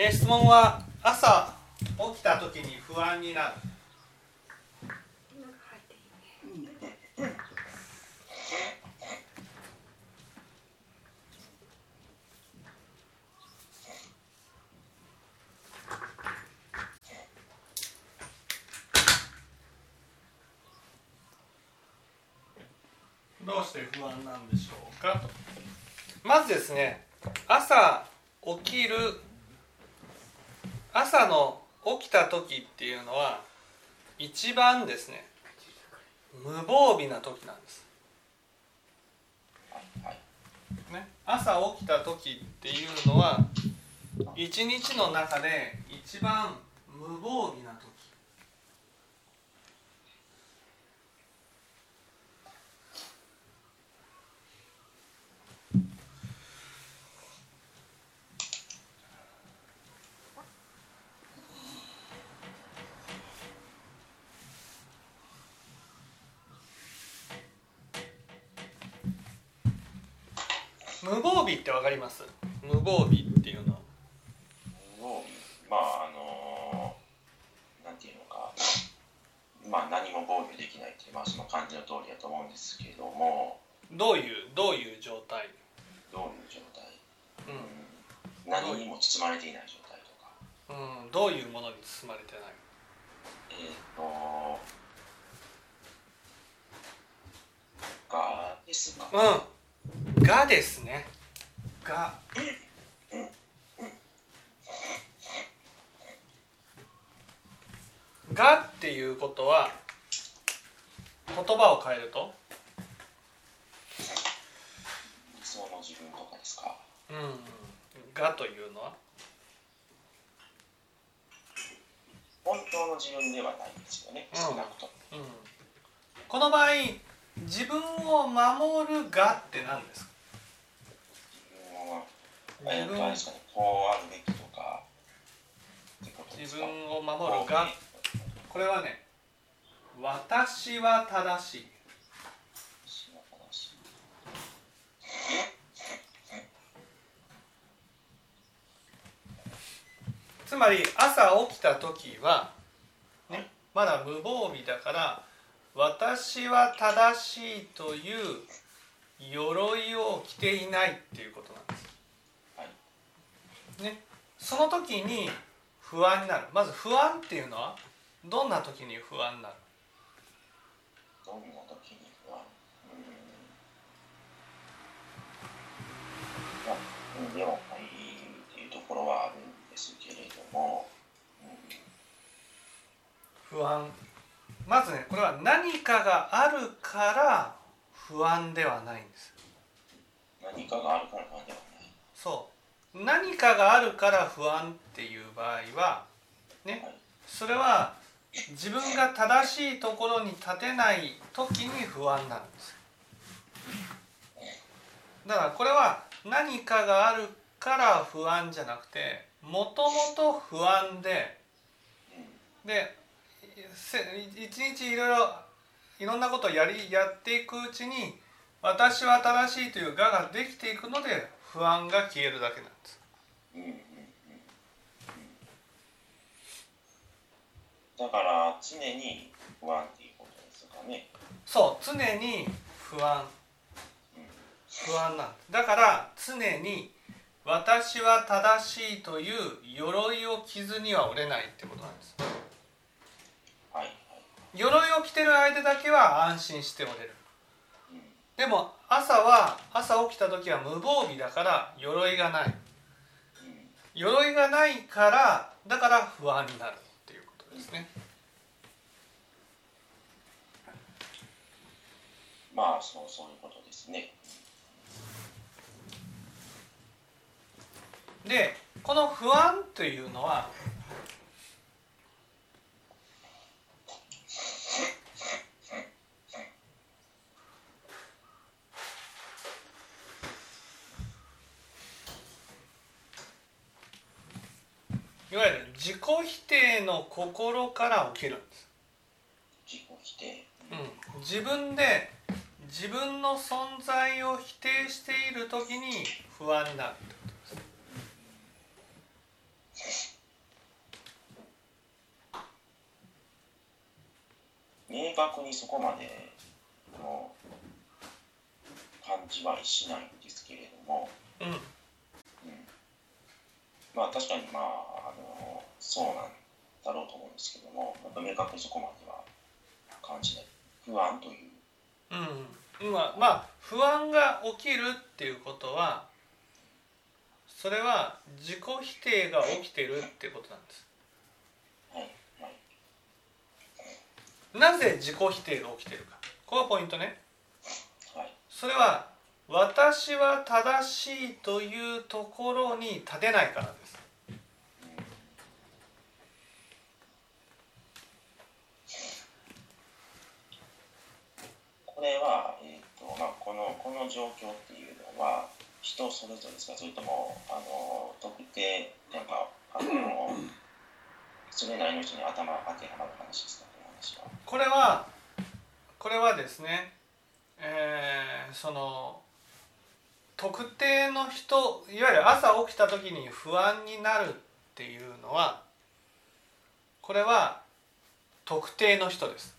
えー質問は朝起きた時に不安になる。どうして不安なんでしょうかと。まずですね朝起きる朝の起きた時っていうのは一番ですね無防備な時なんです、ね、朝起きた時っていうのは一日の中で一番無防備な時無防備ってわかります？無防備っていうのは？をまああのなんていうのか。まあ何も防御できないっていうまあその漢字の通りだと思うんですけども。どういうどういう状態？どういう状態、ううん、何にも包まれていない状態とか。ん、うん、どういうものに包まれてない？えっ、とがですか？うん。がですねががっていうことは言葉を変えると？理想の自分とかですか？うん。がというのは？本当の自分ではないんですよね。うん。少なくとも。うん。この場合自分を守るがって何ですか？自分はえ自分っとあれですかねこうあるべきとか。自分を守るがこれはね私は正しい私は正しい。つまり朝起きた時は、ね、まだ無防備だから私は正しいという鎧を着ていないっていうことなんです。はいね、その時に不安になる。まず不安っていうのはどんな時に不安になる？どんな時に不安？うん。まあうんでもないっていうところはあるんですけれども、不安。まずねこれは何かがあるから不安ではないんです。何かがあるからなんではない。そう何かがあるから不安っていう場合はねそれは自分が正しいところに立てない時に不安なんです。だからこれは何かがあるから不安じゃなくてもともと不安でで一日いろいろいろんなことをやりやっていくうちに私は正しいという我ができていくので不安が消えるだけなんです。うんうんうんうんだから常に不安っていうことですかね。そう常に不安。不安なんですだから常に私は正しいという鎧を着ずには折れないってことなんです。はい。はい。鎧を着てる間だけは安心しておれる。うん。でも朝は朝起きた時は無防備だから鎧がない。うん鎧がないからだから不安になるっていうことですねまあそうそういうことですね。でこの不安というのは否定の心から起きるんです。自己否定、うん、自分で自分の存在を否定している時に不安になるってことです。明確にそこまでの感じはしないんですけれども、うん、うん、まあ確かにまあそうなんだろうと思うんですけどもやっぱ明確にそこまでは感じない。不安という。うん。まあまあ不安が起きるっていうことはそれは自己否定が起きてるっていうことなんです。なぜ自己否定が起きてるか。ここがポイントね。はい。それは私は正しいというところに立てないからですこれは、えーとまあ、このこの状況っていうのは人それぞれですか？それともあの特定なんかあのそれなりの人に頭当てはまる話ですか？この話は。これはこれはですね、えーその特定の人いわゆる朝起きた時に不安になるっていうのはこれは特定の人です。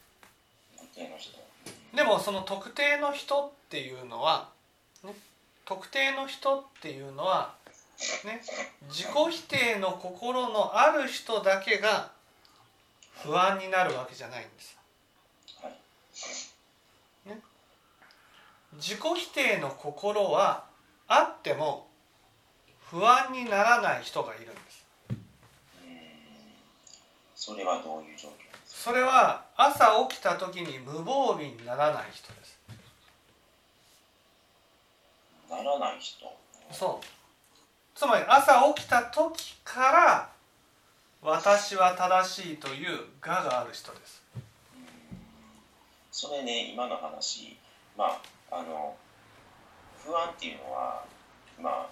特定の人でもその特定の人っていうのは、ね、特定の人っていうのは、ね、自己否定の心のある人だけが不安になるわけじゃないんです。はい自己否定の心はあっても不安にならない人がいるんです。それはどういう状況？それは朝起きた時に無防備にならない人です。ならない人。そう。つまり朝起きた時から私は正しいという我がある人です。それね今の話。まああの不安っていうのはまあ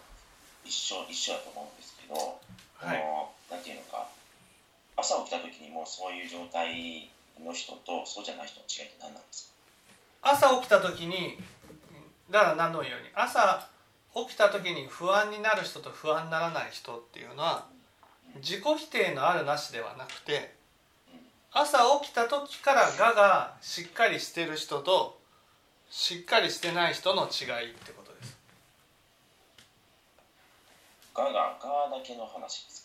一緒一緒だと思うんですけど、はい。このなんていうのか朝起きた時にもうそういう状態の人とそうじゃない人の違いって何なんですか？朝起きた時にだから何度も言うように朝起きた時に不安になる人と不安にならない人っていうのは自己否定のあるなしではなくて朝起きた時から我がしっかりしてる人としっかりしてない人の違いってことです。がががだけの話です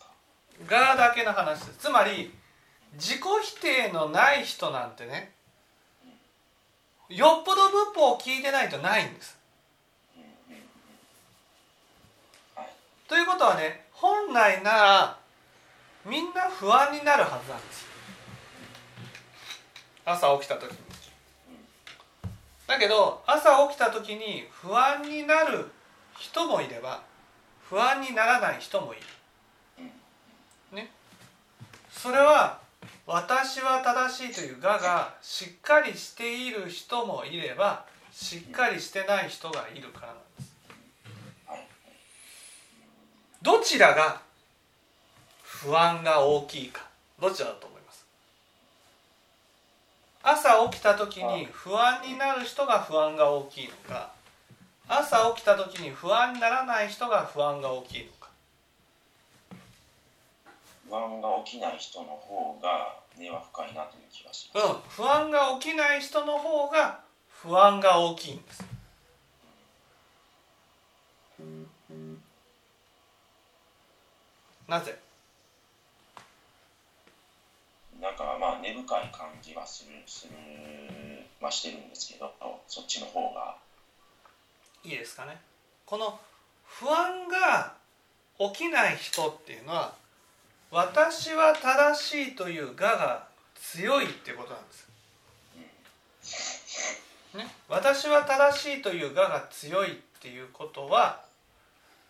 か我だけの話です。つまり自己否定のない人なんてねよっぽど仏法を聞いてないとないんです。ということはね本来ならみんな不安になるはずなんです。朝起きた時に。だけど朝起きた時に不安になる人もいれば不安にならない人もいる。それは私は正しいという我がしっかりしている人もいればしっかりしてない人がいるからなんです。はいどちらが不安が大きいかどちらだと思います？朝起きた時に不安になる人が不安が大きいのか朝起きた時に不安にならない人が不安が大きいのか不安が起きない人の方が根は深いなという気がしうます、ん。不安が起きない人の方が不安が大きいんです。なぜ？なんかまあ根深い感じはするするはしてるんですけどそっちの方が。いいですかね。この不安が起きない人っていうのは私は正しいという我が強いってことなんです。ね、私は正しいという我が強いっていうことは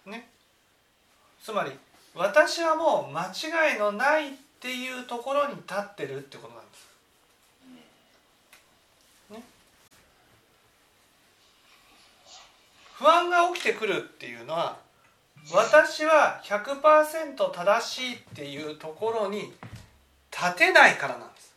ねつまり私はもう間違いのないっていうところに立ってるってことなんです。不安が起きてくるっていうのは私は100%正しいっていうところに立てないからなんです。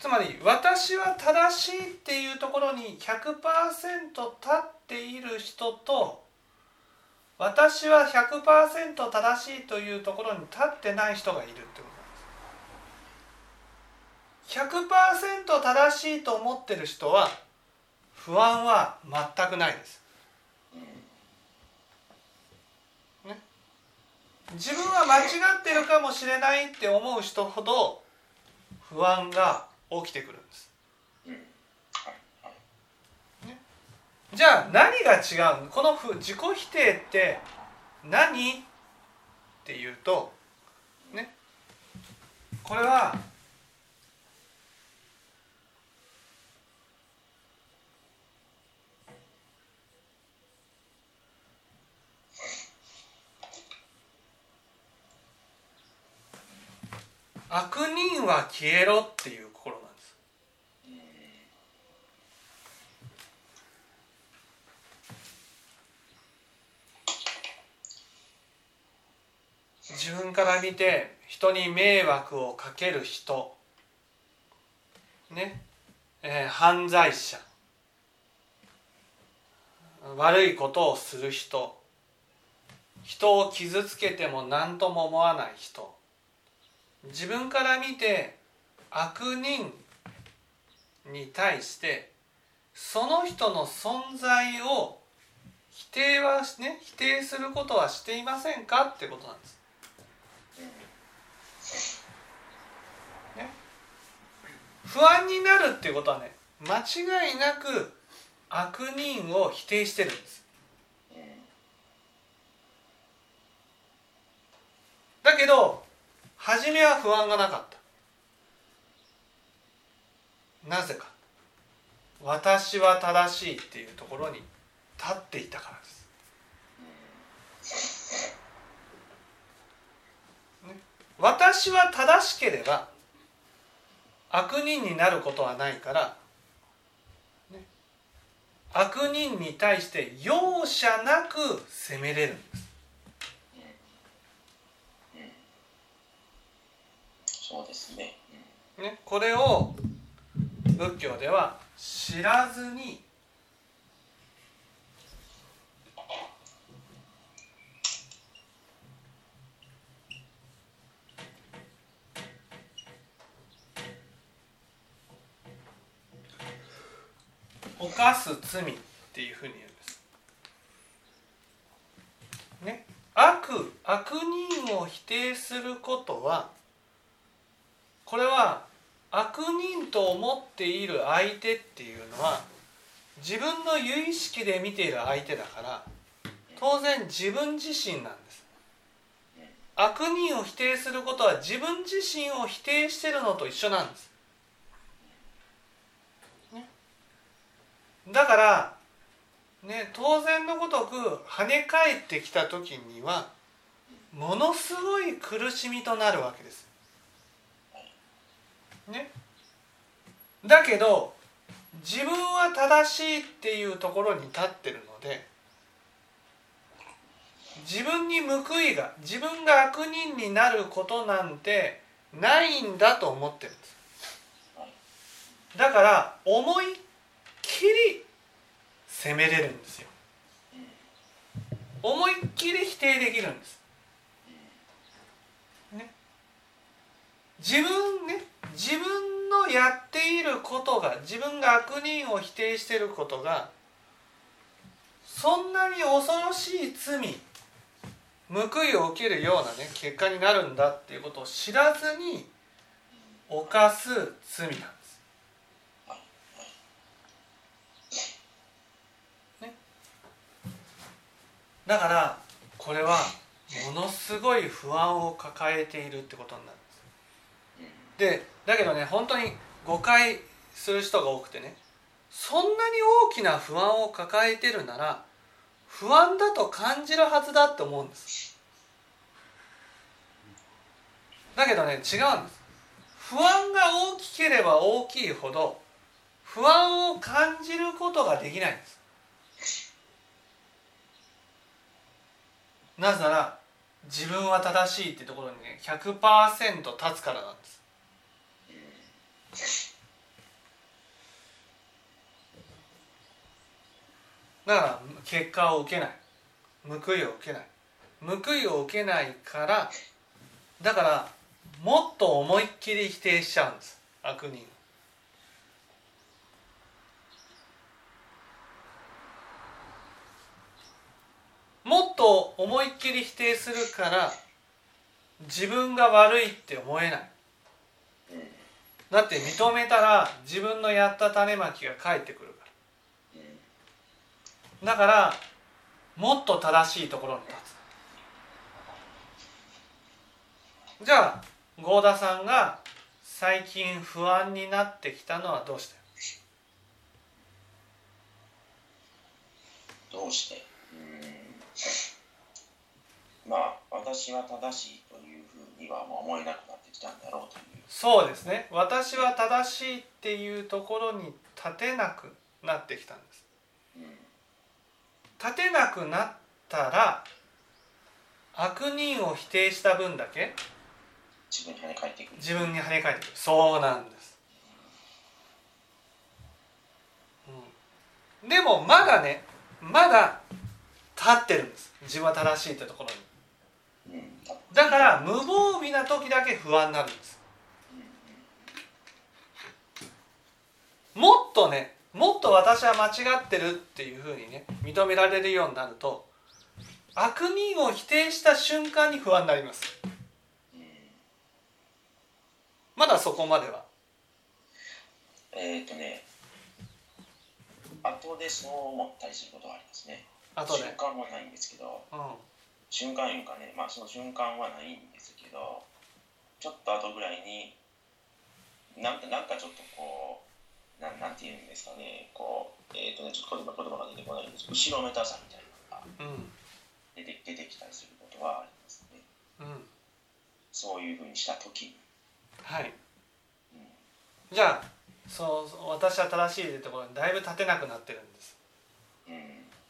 つまり私は正しいっていうところに100%立っている人と私は100%正しいというところに立ってない人がいるってこと100%正しいと思ってる人は不安は全くないです、ね、自分は間違ってるかもしれないって思う人ほど不安が起きてくるんです。じゃあ何が違うこの自己否定って何？っていうとね。これは悪人は消えろっていう心なんです。自分から見て人に迷惑をかける人。ね、えー、犯罪者。悪いことをする人。人を傷つけても何とも思わない人。自分から見て悪人に対してその人の存在を否定はね否定することはしていませんか？ってことなんです。ね、不安になるっていうことはね間違いなく悪人を否定してるんです。だけど初めは不安がなかった。なぜか。私は正しいっていうところに立っていたからです、ね、私は正しければ悪人になることはないから、ね、悪人に対して容赦なく責めれるんです。そうですね,、ねこれを仏教では知らずに犯す罪っていうふうに言うんです。ね、悪悪人を否定することはこれは悪人と思っている相手っていうのは自分の有意識で見ている相手だから当然自分自身なんです。悪人を否定することは自分自身を否定してるのと一緒なんです、ね、だからね当然のごとく跳ね返ってきた時にはものすごい苦しみとなるわけです。ね。だけど自分は正しいっていうところに立ってるので自分に報いが自分が悪人になることなんてないんだと思ってるんです。だから思いっきり責めれるんですよ。思いっきり否定できるんです、自分ね自分のやっていることが自分が悪人を否定していることがそんなに恐ろしい罪報いを受けるようなね結果になるんだっていうことを知らずに犯す罪なんです。ね、だからこれはものすごい不安を抱えているってことになるで。だけどね本当に誤解する人が多くてねそんなに大きな不安を抱えてるなら不安だと感じるはずだって思うんです。だけどね違うんです。不安が大きければ大きいほど不安を感じることができないんです。なぜなら自分は正しいってところにね100%立つからなんです。だから結果を受けない。報いを受けない。報いを受けないからだからもっと思いっきり否定しちゃうんです。悪人もっと思いっきり否定するから自分が悪いって思えない。だって認めたら自分のやった種まきが返ってくるから。だからもっと正しいところに立つ。じゃあ合田さんが最近不安になってきたのはどうして？どうして？まあ私は正しいというふうには思えなくなってきたんだろうという。そうですね。私は正しいっていうところに立てなくなってきたんです。立てなくなったら悪人を否定した分だけ自分に跳ね返ってくる。自分に跳ね返ってくる。そうなんです、うん、でもまだねまだ立ってるんです。自分は正しいってところに、だから無防備な時だけ不安になるんですもっとねもっと私は間違ってるっていうふうにね認められるようになると悪人を否定した瞬間に不安になります。まだそこまでは。えっ、ー、とね後でそう思ったりすることはありますね。後で。瞬間はないんですけど、うん、瞬間いうかねまあその瞬間はないんですけどちょっと後ぐらいになんかなんかちょっとこうななんていうんですかねこうえっ、ー、とねちょっと言葉言葉が出てこないんですけど後ろめたさみたいなのが出て,、出てきたりすることはありますね、うん、そういうふうにした時に。はい、うん、じゃあそう私は正しいところにだいぶ立てなくなってるんです、うん、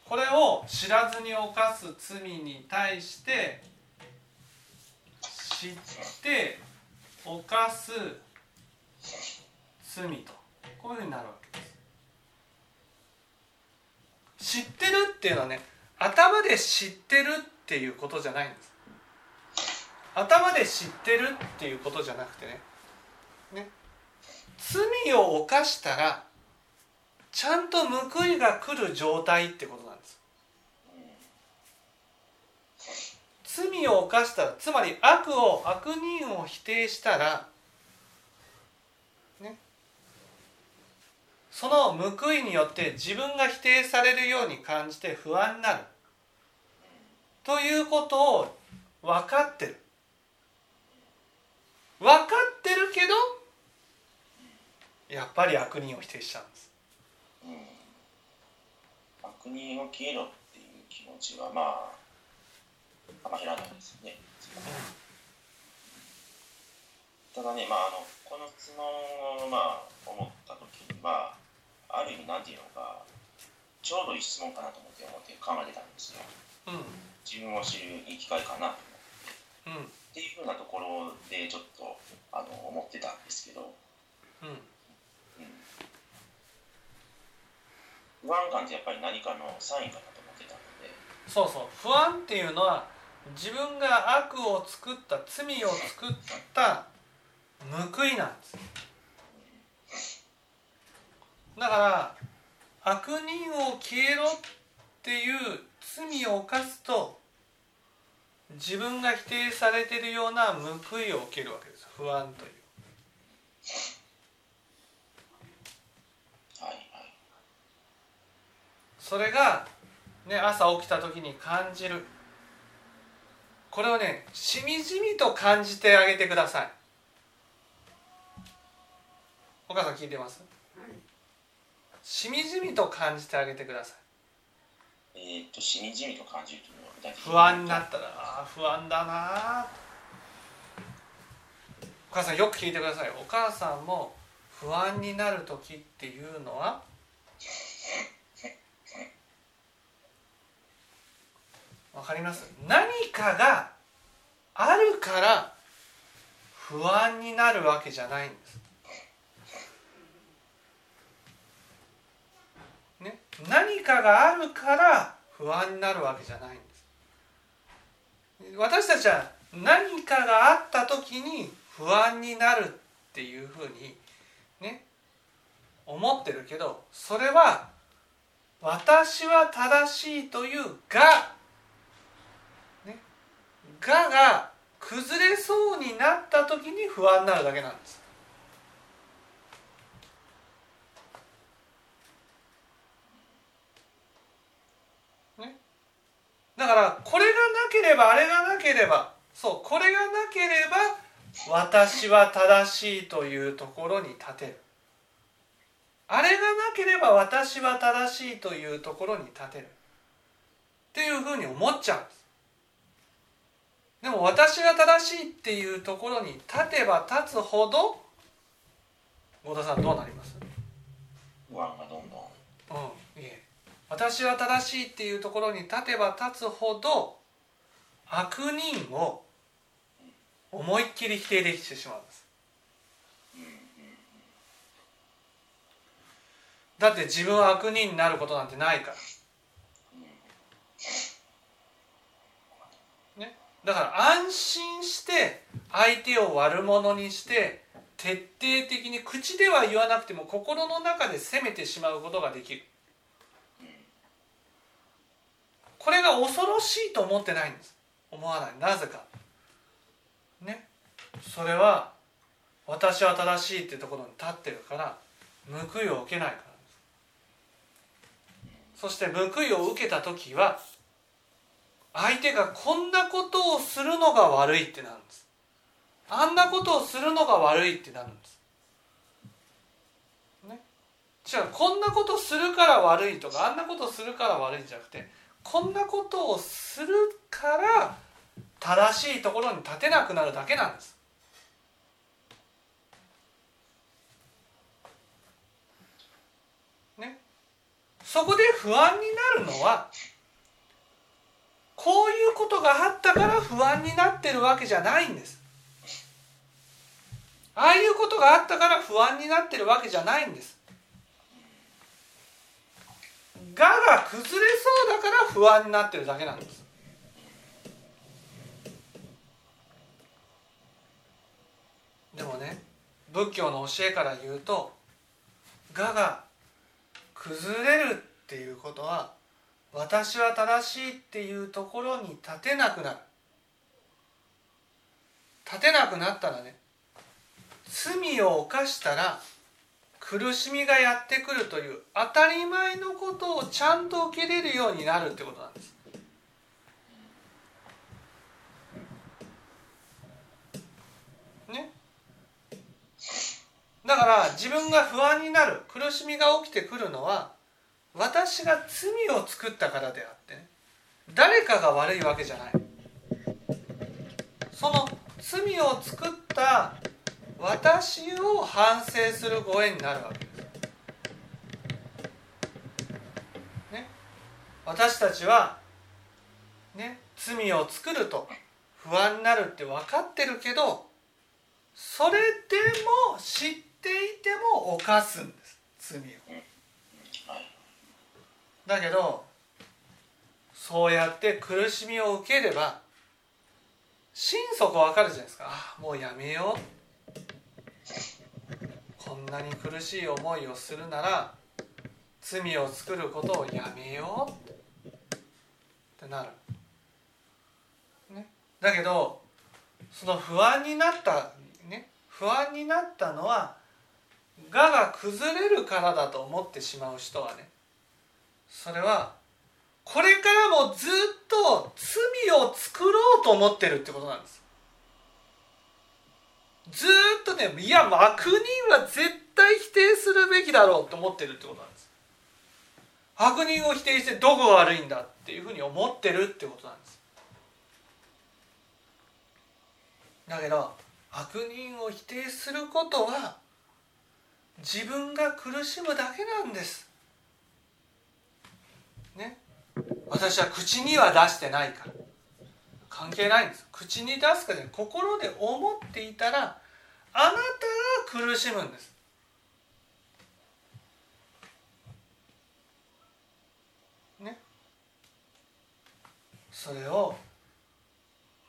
これを知らずに犯す罪に対して知って犯す罪とこういうふう。になるわけです知ってるっていうのはね頭で知ってるっていうことじゃないんです。頭で知ってるっていうことじゃなくてね。ね。罪を犯したらちゃんと報いが来る状態ってことなんです。罪を犯したらつまり悪を悪人を否定したらその報いによって自分が否定されるように感じて不安になる。ということを分かってる。分かってるけどやっぱり悪人を否定しちゃうんです、うん、悪人を消えろっていう気持ちはまああんま減らないですね、ただねまああのこの質問をまあ思った時にまあある意味なんていうのかちょうどいい質問かなと思って思って考えてたんですよ、うん、自分を知るいい機会かなと思って、うん、っていうふうなところでちょっとあの思ってたんですけど、うん、不安感ってやっぱり何かのサインかなと思ってたので。そうそう。不安っていうのは自分が悪を作った罪を作った報いなんですだから悪人を消えろっていう罪を犯すと自分が否定されているような報いを受けるわけです。不安という。それが、ね、朝起きた時に感じる。これをねしみじみと感じてあげてください。お母さん聞いてます？しみじみと感じてあげてください。えっとしみじみと感じるという。のは不安になったらあ不安だなお母さんよく聞いてください。お母さんも不安になる時っていうのは？わかります？何かがあるから不安になるわけじゃないんです何かがあるから不安になるわけじゃないんです私たちは何かがあった時に不安になるっていうふうにね思ってるけどそれは私は正しいというが、ね、がが崩れそうになった時に不安になるだけなんです。だからこれがなければあれがなければそうこれがなければ私は正しいというところに立てる。あれがなければ私は正しいというところに立てる。っていうふうに思っちゃうんです。でも私が正しいっていうところに立てば立つほど合田さんどうなります？不安がどんどん。うん私は正しいっていうところに立てば立つほど悪人を思いっきり否定できてしまうんです。だって自分は悪人になることなんてないから、ね、だから安心して相手を悪者にして徹底的に口では言わなくても心の中で責めてしまうことができる。これが恐ろしいと思ってないんです。思わない。なぜか。ね。それは私は正しいっていうところに立ってるから報いを受けないからです。そして報いを受けた時は相手がこんなことをするのが悪いってなるんです。あんなことをするのが悪いってなるんです。ね。違う。こんなことするから悪いとかあんなことするから悪いんじゃなくてこんなことをするから正しいところに立てなくなるだけなんです。ね、そこで不安になるのはこういうことがあったから不安になってるわけじゃないんです。ああいうことがあったから不安になってるわけじゃないんです。がが崩れそうだから不安になってるだけなんです。でもね仏教の教えから言うとがが崩れるっていうことは私は正しいっていうところに立てなくなる。立てなくなったらね罪を犯したら苦しみがやってくるという当たり前のことをちゃんと受け入れるようになるってことなんです。ね？だから自分が不安になる苦しみが起きてくるのは私が罪を作ったからであってね誰かが悪いわけじゃない。その罪を作った私を反省するご縁になるわけです。ね、私たちは、ね、罪を作ると不安になるって分かってるけどそれでも知っていても犯すんです罪を。だけどそうやって苦しみを受ければ心底分かるじゃないですかあもうやめようなに苦しい思いをするなら罪を作ることをやめようってなる。ね、だけどその不安になったね不安になったのは我が崩れるからだと思ってしまう人はねそれはこれからもずっと罪を作ろうと思ってるってことなんです。ずっとねいや悪人は絶対否定するべきだろうと思ってるってことなんです。悪人を否定してどこが悪いんだっていうふうに思ってるってことなんです。だけど悪人を否定することは自分が苦しむだけなんです。ね。私は口には出してないから。関係ないんです。口に出すかじゃ心で思っていたらあなたが苦しむんです。ね。それを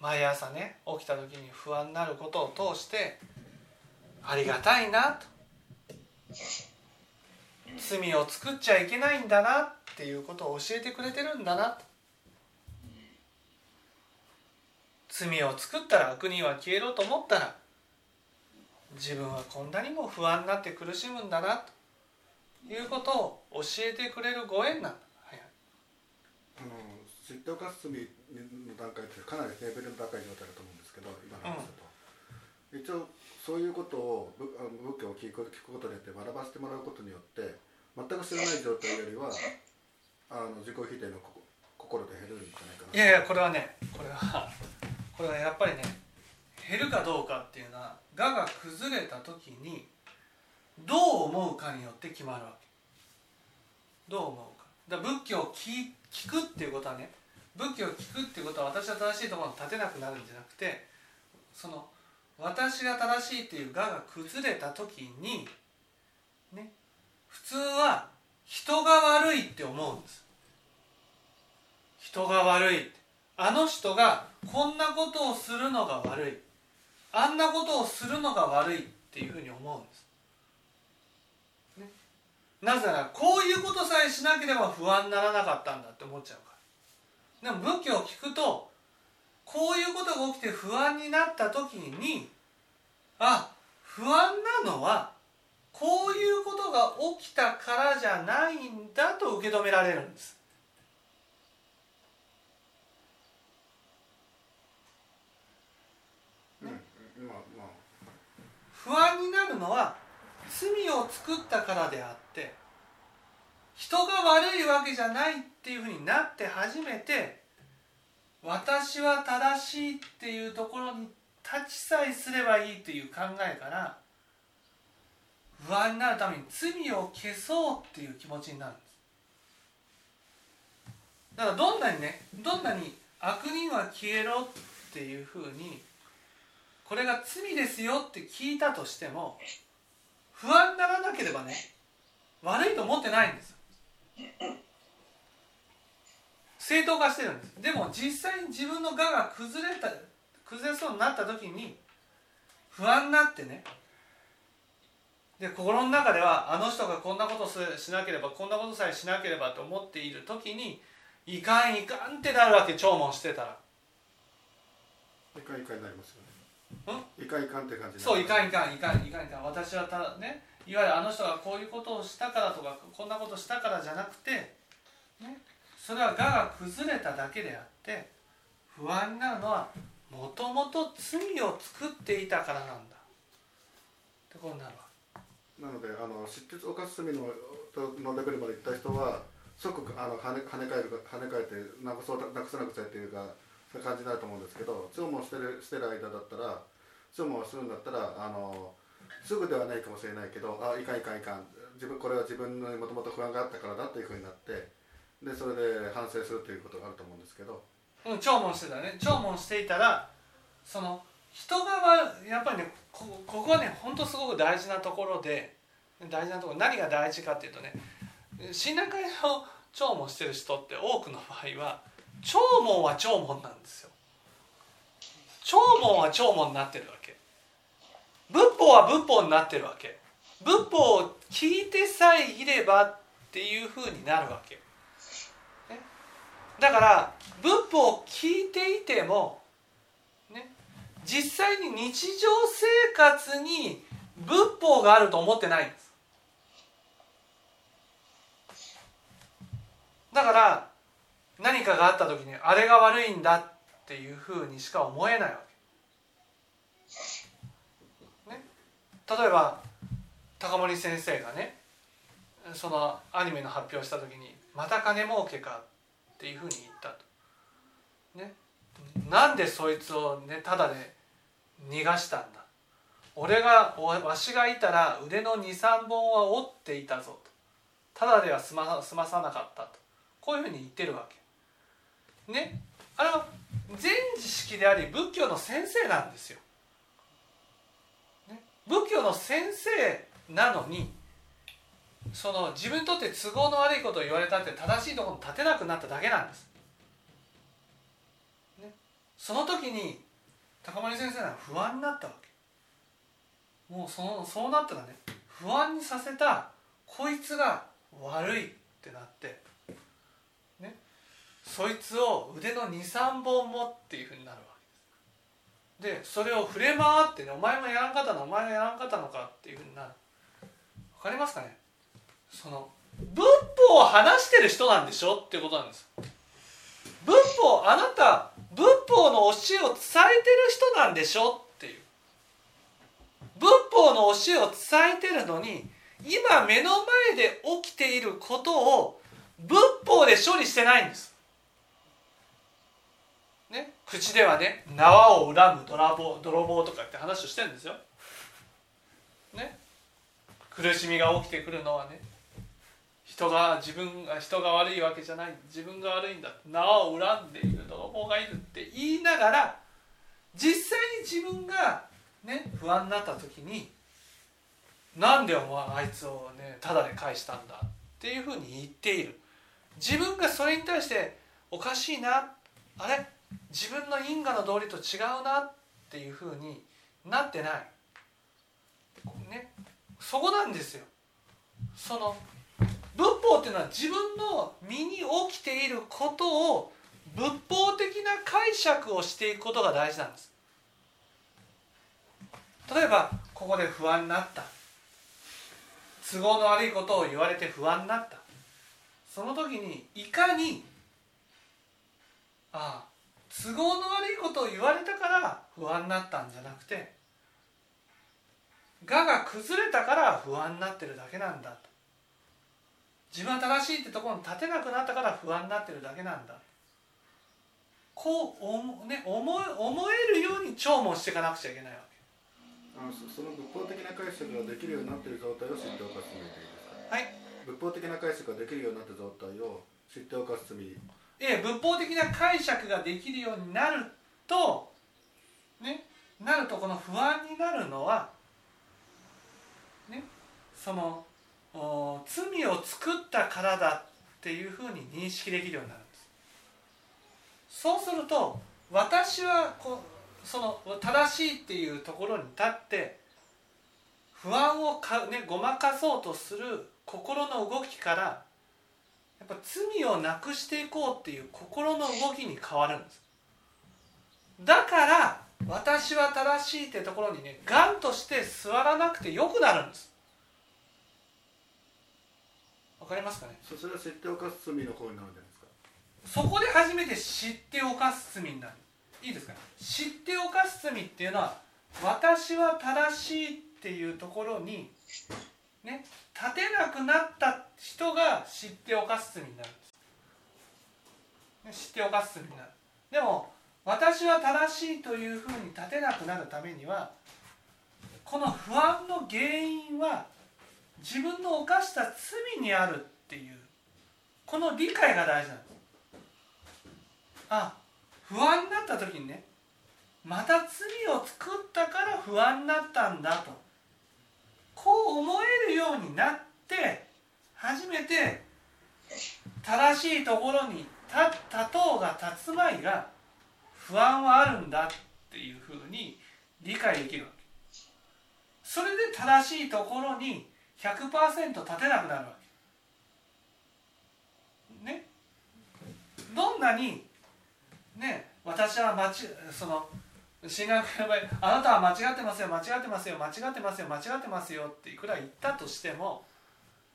毎朝ね起きた時に不安になることを通してありがたいなと。罪を作っちゃいけないんだなっていうことを教えてくれてるんだなと。罪を作ったら悪人は消えろと思ったら自分はこんなにも不安になって苦しむんだなということを教えてくれるご縁なんだ。はい。あの知っておかす罪の段階ってかなりレベルの高い状態だと思うんですけど今の話だと、一応そういうことをぶあの仏教を聞く聞くことによって学ばせてもらうことによって全く知らない状態よりはあの自己否定のこ心で減るんじゃないかな。いやいやこれはねこれはこれはやっぱりね減るかどうかっていうのは我が崩れた時にどう思うかによって決まるわけ。どう思うか。だから仏教を聞聞くっていうことはね仏教を聞くっていうことは私は正しいところに立てなくなるんじゃなくてその私が正しいっていう我が崩れた時にね普通は人が悪いって思うんです。人が悪いあの人がこんなことをするのが悪い。あんなことをするのが悪いっていうふうに思うんです、ね、なぜならこういうことさえしなければ不安にならなかったんだって思っちゃうから。でも仏教を聞くとこういうことが起きて不安になった時にあ不安なのはこういうことが起きたからじゃないんだと受け止められるんですうんまあまあ不安になるのは罪を作ったからであって人が悪いわけじゃないっていうふうになって初めて私は正しいっていうところに立ちさえすればいいという考えから不安になるために罪を消そうっていう気持ちになるんです。だからどんなにねどんなに悪人は消えろっていうふうにこれが罪ですよって聞いたとしても不安にならなければね悪いと思ってないんです。正当化してるんです。でも実際に自分の我が崩れた崩れそうになった時に不安になってねで心の中ではあの人がこんなことしなければこんなことさえしなければと思っている時にいかんいかんってなるわけ聴聞してたら。いかんいかんになりますよね。いかん？いかんって感じそういかんいかんいかんいかんいかん私はただねいわゆるあの人がこういうことをしたからとかこんなことしたからじゃなくて、ね、それは我が崩れただけであって不安になるのはもともと罪を作っていたからなんだ。ってことになるわ。なのであの執筆犯す罪ののレベルまでいった人は即あの跳ね跳ね返る跳ね返ってなくそうなくさなくちゃっていうかそういう感じになると思うんですけど注文してるしてる間だったら注文するんだったらあのすぐではないかもしれないけどあいかんいかんいかん。自分これは自分にもともと不安があったからだというふうになってでそれで反省するということがあると思うんですけど。うん聴聞してたね。聴聞していたらその人がやっぱりねこここはね本当すごく大事なところで大事なところ何が大事かっていうとね信頼会の聴聞してる人って多くの場合は聴聞は聴聞なんですよ。聴聞は聴聞になってるわけ。仏法は仏法になってるわけ。仏法を聞いてさえいればっていうふうになるわけ、ね、だから仏法を聞いていてもね。実際に日常生活に仏法があると思ってないんです。だから何かがあった時にあれが悪いんだっていうふうにしか思えないわけ。ね、例えば高森先生がねそのアニメの発表した時に「また金儲けか」っていうふうに言ったと。ね、なんでそいつをねただで逃がしたんだ俺がわしがいたら腕の23本は折っていたぞとただでは済ま済まさなかったとこういうふうに言ってるわけ。ねあれは全知識であり仏教の先生なんですよ。ね、仏教の先生なのにその自分にとって都合の悪いことを言われたって正しいところに立てなくなっただけなんです。ね、その時に高森先生は不安になったわけもうそのそうなったらね不安にさせたこいつが悪いってなってそいつを腕の23本もっていうふうになるわけです。でそれを触れ回ってねお前もやらんかったのお前がやらんかったのかっていうふうになる。わかりますかね？その仏法を話してる人なんでしょっていうことなんです。仏法あなた仏法の教えを伝えてる人なんでしょっていう。仏法の教えを伝えてるのに今目の前で起きていることを仏法で処理してないんです。ね、口ではね縄を恨む泥棒泥棒とかって話をしてるんですよ。ね。苦しみが起きてくるのはね人が自分が人が悪いわけじゃない自分が悪いんだ縄を恨んでいる泥棒がいるって言いながら実際に自分がね不安になった時になんでお前あいつをねただで返したんだっていうふうに言っている。自分がそれに対しておかしいなあれ？自分の因果の道理と違うなっていうふうになってない。ね。そこなんですよ。その仏法っていうのは自分の身に起きていることを仏法的な解釈をしていくことが大事なんです。例えばここで不安になった。都合の悪いことを言われて不安になった。その時にいかにああ都合の悪いことを言われたから不安になったんじゃなくて我が崩れたから不安になってるだけなんだと。自分は正しいってところに立てなくなったから不安になってるだけなんだこう思,、ね、思思えるように聴聞していかなくちゃいけないわけ。あのそその仏法的な解釈ができるようになっている状態を知っておかす罪でいいですか？はい。仏法的な解釈ができるようになった状態を知っておかす罪ええ仏法的な解釈ができるようになるとねなるとこの不安になるのはねそのお罪を作ったからだっていうふうに認識できるようになるんです。そうすると私はこうその正しいっていうところに立って不安をか、ね、ごまかそうとする心の動きからやっぱ罪をなくしていこうっていう心の動きに変わるんです。だから私は正しいってところにねがんとして座らなくてよくなるんです。わかりますかね？そそれは知っておかす罪の方になるんじゃないですか？そこで初めて知っておかす罪になる。いいですか知っておかす罪っていうのは私は正しいっていうところにね立てなくなった人が知っておかす罪になるんです、ね、知っておかす罪になる。でも私は正しいというふうに立てなくなるためにはこの不安の原因は自分の犯した罪にあるっていうこの理解が大事なんです。あ不安になった時にねまた罪を作ったから不安になったんだと。こう思えるようになって初めて正しいところに立ったとうが立つまいが不安はあるんだっていうふうに理解できるわけ。それで正しいところに100%立てなくなるわけ。ね？どんなにね私は間違その進学の場合あなたは間違ってますよ間違ってますよ間違ってますよ間違ってますよっていくら言ったとしても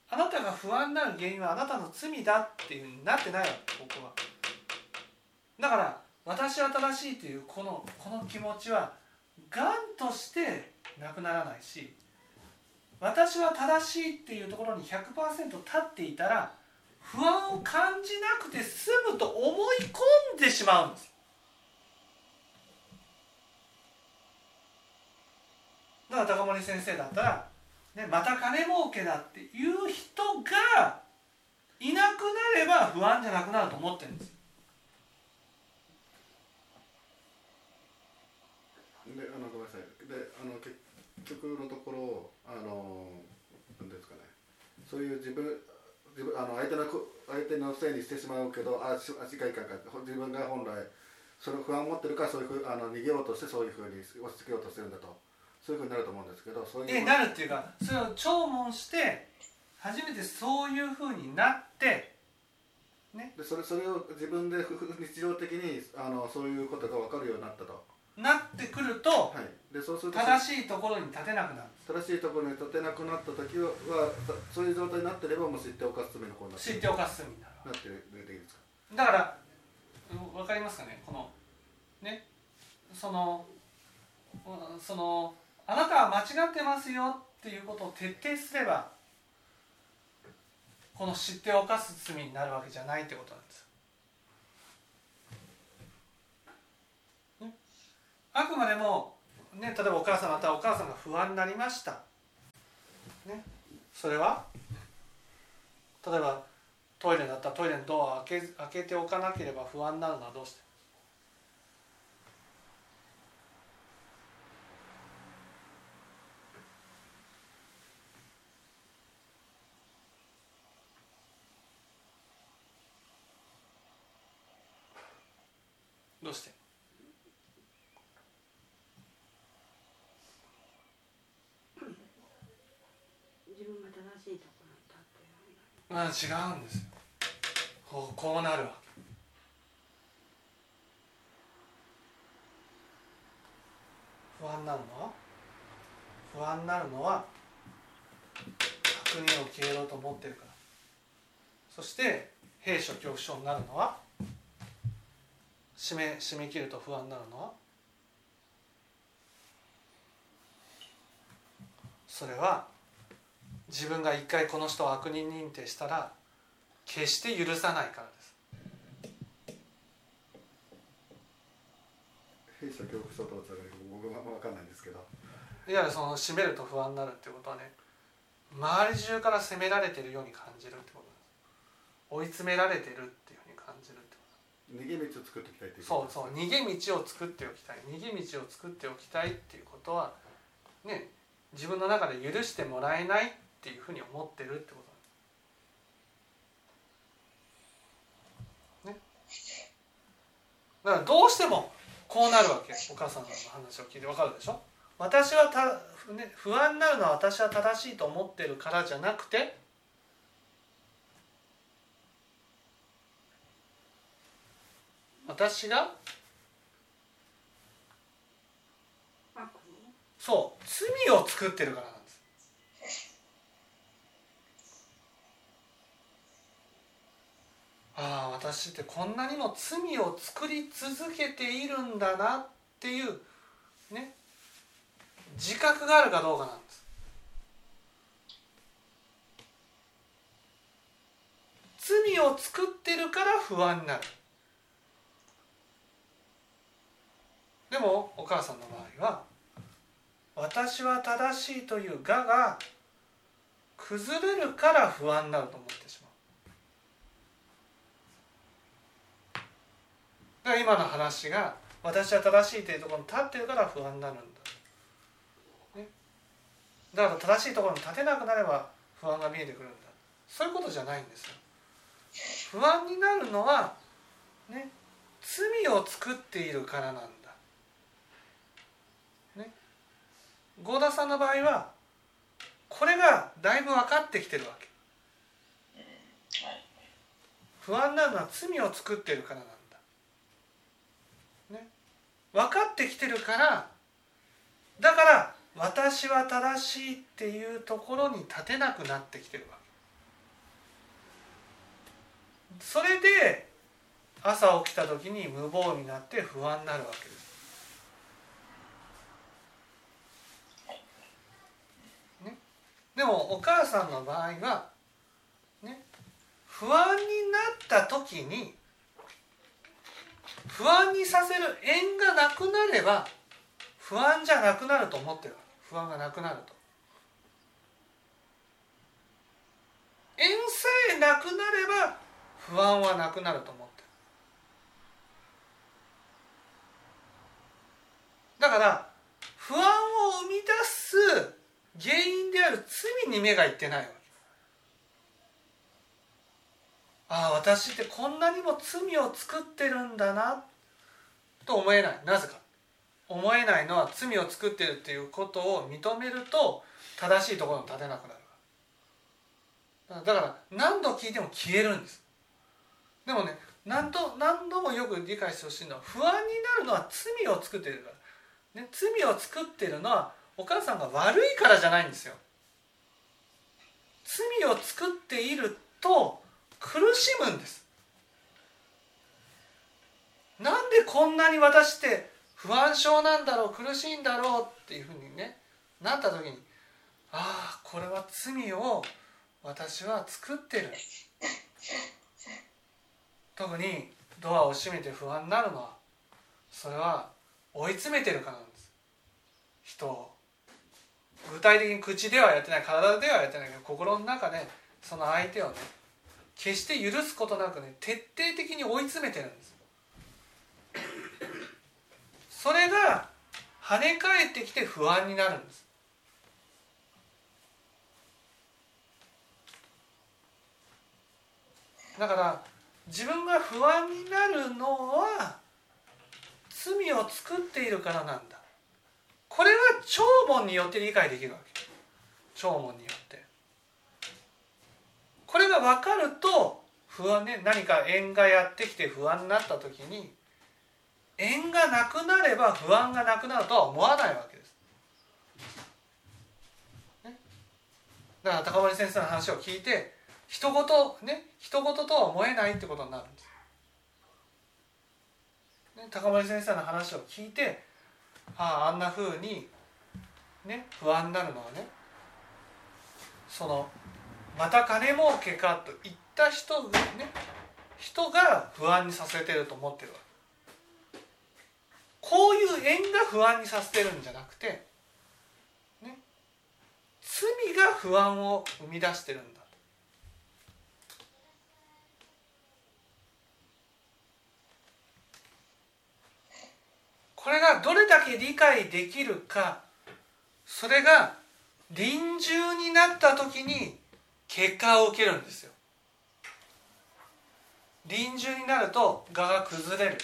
あなたが不安になる原因はあなたの罪だっていうふうになってないわけここは。だから私は正しいというこのこの気持ちはがんとしてなくならないし私は正しいっていうところに100%立っていたら不安を感じなくて済むと思い込んでしまうんです。だから高森先生だったら、ね、また金儲けだっていう人がいなくなれば不安じゃなくなると思ってるんです。であのごめんなさい。であの結局のところあの何ですかね。そういう自分自分あの相手の相手のせいにしてしまうけどあしあしかいかんか自分が本来その不安を持ってるからそういうふうあの逃げようとしてそういうふうに押し付けようとしてるんだと。そういうふうになると思うんですけどそういうえなるっていうかそれを聴聞して初めてそういうふうになってでそれそれを自分で日常的にあのそういうことが分かるようになったと、なってくるとはい、でそうすると正しいところに立てなくなる。正しいところに立てなくなった時ははそういう状態になってればもう知って犯す罪の子になって知っておかす罪になる。なってるでいいですか？だからうわかりますかね？このね？そのうんそのあなたは間違ってますよっていうことを徹底すればこの知って犯す罪になるわけじゃないってことなんです。ねあくまでも、ね、例えばお母さんまたお母さんが不安になりました。ね、それは例えばトイレだったらトイレのドアを開け開けておかなければ不安になるのはどうしてどうして自分が正しいところに立ってるようなあ違うんですよ。こうこうなるわ。け不安なるのは？不安になるのは確認を消えろうと思ってるから。そして閉所恐怖症になるのは？締め締め切ると不安になるのは？それは自分が一回この人を悪人認定したら決して許さないからです。弊社恐怖症とは僕は分かんないんですけど。いわゆるその締めると不安になるってことはね周り中から責められてるように感じるってこと追い詰められてるっていうふうに感じるってこ逃げ道を作っていきたいというとそうそう逃げ道を作っておきたい。逃げ道を作っておきたいっていうことはね自分の中で許してもらえないっていうふうに思ってるってこと。ね。だからどうしてもこうなるわけ。お母さんの話を聞いて。わかるでしょ？私はた、ね、不安になるのは私は正しいと思ってるからじゃなくて私がそう罪を作ってるからなんですああ私ってこんなにも罪を作り続けているんだなっていうね。自覚があるかどうかなんです。罪を作ってるから不安になる。でもお母さんの場合は私は正しいという我が崩れるから不安になると思ってしまう。今の話が私は正しいというところに立ってるから不安になるんだ、ね、だから正しいところに立てなくなれば不安が見えてくるんだ。そういうことじゃないんですよ。不安になるのはね罪を作っているからなんだ。合田さんの場合はこれがだいぶ分かってきてるわけ。はい。不安なのは罪を作ってるからなんだ、ね、分かってきてるからだから私は正しいっていうところに立てなくなってきてるわけ。それで朝起きた時に無防備になって不安になるわけです。ね。でもお母さんの場合はね。不安になった時に不安にさせる縁がなくなれば不安じゃなくなると思ってる。不安がなくなると。縁さえなくなれば不安はなくなると思ってる。だから不安を生み出す原因である罪に目がいってないわけああ私ってこんなにも罪を作ってるんだなと思えない。なぜか。思えないのは罪を作ってるっていうことを認めると正しいところに立てなくなる。だから何度聞いても消えるんです。でもね何度何度もよく理解してほしいのは不安になるのは罪を作ってるから、ね、罪を作ってるのはお母さんが悪いからじゃないんですよ。罪を作っていると苦しむんです。なんでこんなに私って不安症なんだろう苦しいんだろうっていうふうにねなった時にああこれは罪を私は作ってる。特にドアを閉めて不安になるのはそれは追い詰めてるからなんです。人を。具体的に口ではやってない体ではやってないけど心の中でその相手をね決して許すことなくね徹底的に追い詰めてるんです。それが跳ね返ってきて不安になるんです。だから自分が不安になるのは罪を作っているからなんだ。これは聴聞によって理解できるわけ。聴聞によって。これが分かると不安ね何か縁がやってきて不安になった時に縁がなくなれば不安がなくなるとは思わないわけです。ね、だから高森先生の話を聞いて人事ね人事とは思えないってことになるんです。ね、高森先生の話を聞いてあああんなふうにね不安になるのはねそのまた金儲けかと言った人ね人が不安にさせてると思ってるわ。こういう縁が不安にさせてるんじゃなくて、ね、罪が不安を生み出してるんだこれがどれだけ理解できるかそれが臨終になった時に結果を受けるんですよ。臨終になると我が崩れる。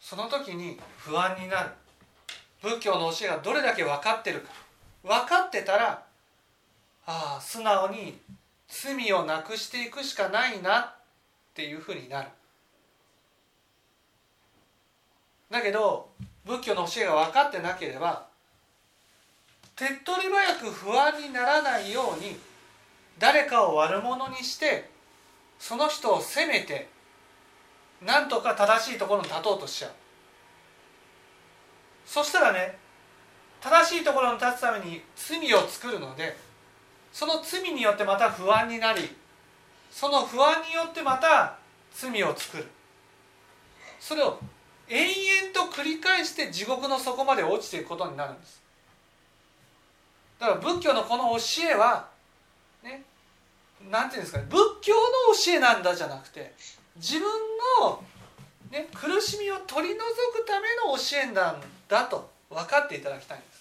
その時に不安になる。仏教の教えがどれだけ分かってるか。分かってたらああ素直に罪をなくしていくしかないなっていうふうになる。だけど仏教の教えが分かってなければ手っ取り早く不安にならないように誰かを悪者にしてその人を責めてなんとか正しいところに立とうとしちゃう。そしたらね正しいところに立つために罪を作るのでその罪によってまた不安になりその不安によってまた罪を作る。それを延々と繰り返して地獄の底まで落ちていくことになるんです。だから仏教のこの教えはねなんていうんですかね仏教の教えなんだじゃなくて自分の、ね、苦しみを取り除くための教えなんだと分かっていただきたいんです。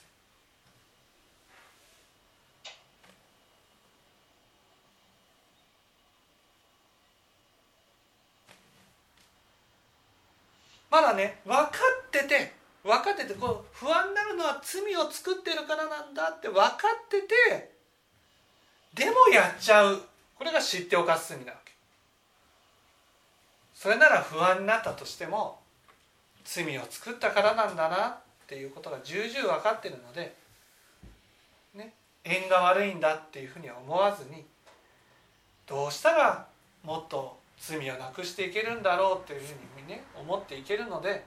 まだね分かってて分かっててこう不安になるのは罪を作ってるからなんだって分かっててでもやっちゃう。これが知っておかす罪なわけ。それなら不安になったとしても罪を作ったからなんだなっていうことが重々分かってるのでね縁が悪いんだっていうふうには思わずにどうしたらもっと罪をなくしていけるんだろうっていうふうにね思っていけるので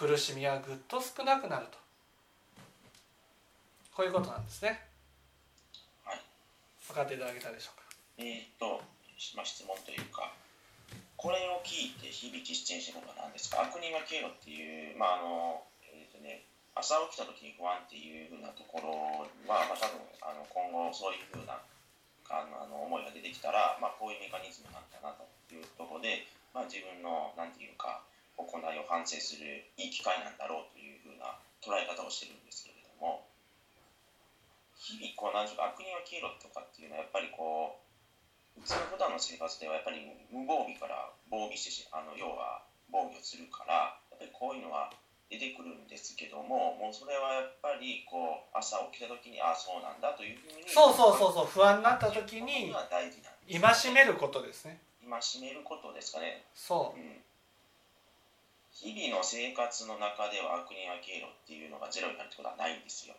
苦しみはぐっと少なくなるとこういうことなんですね。はい、分かっていただけたでしょうか？えー、っと、まあ、質問というか、これを聞いて日々実践してることは何ですか？悪人は消えろっていう、まああのえーとね、朝起きた時に不安っていうふうなところは、まあ、多分あの今後そういうふうなあのあの思いが出てきたら、まあ、こういうメカニズムなんだなというところで、まあ、自分のなんていうか行いを反省するいい機会なんだろうというふうな捉え方をしてるんですけれども日々こう何ていうか悪人は消えろとかっていうのはやっぱりこう普通普段の生活ではやっぱり無防備から防備してしあの要は防御するからやっぱりこういうのは出てくるんですけどももうそれはやっぱりこう朝起きた時にああそうなんだというふうにそうそうそうそう不安になった時に戒めることですね。戒めることですかね、そうん、日々の生活の中では悪人は経路っていうのがゼロになるってことはないんですよ。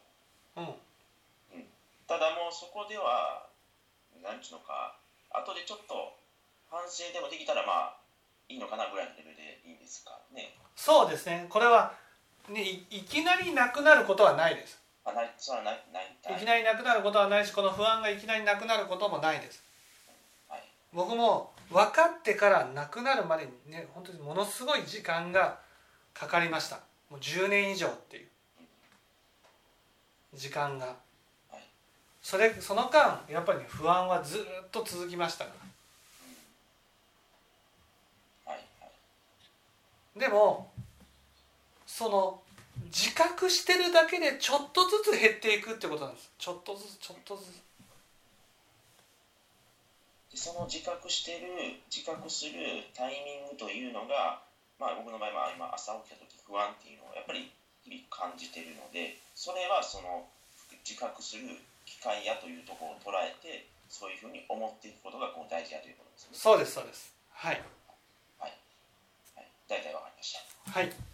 ううん。ただもうそこではなんちゅうのか後でちょっと反省でもできたらまあいいのかなぐらいのレベルでいいんですかね。そうですね。これは、ね、いいきなりなくなることはないです。あないそれはないない。いきなりなくなることはないしこの不安がいきなりなくなることもないです。はい。僕も分かってからなくなるまでにね本当にものすごい時間がかかりました。もう10年以上っていう時間が。それその間やっぱりね不安はずっと続きましたから。でもその自覚してるだけでちょっとずつ減っていくってことなんです。ちょっとずつちょっとずつ。でその自覚してる自覚するタイミングというのがまあ僕の場合は今朝起きた時不安っていうのをやっぱり日々感じてるのでそれはその自覚する機会やというところを捉えてそういうふうに思っていくことがこう大事やということですね。そうですそうです。はい。はい。大体わかりました。はい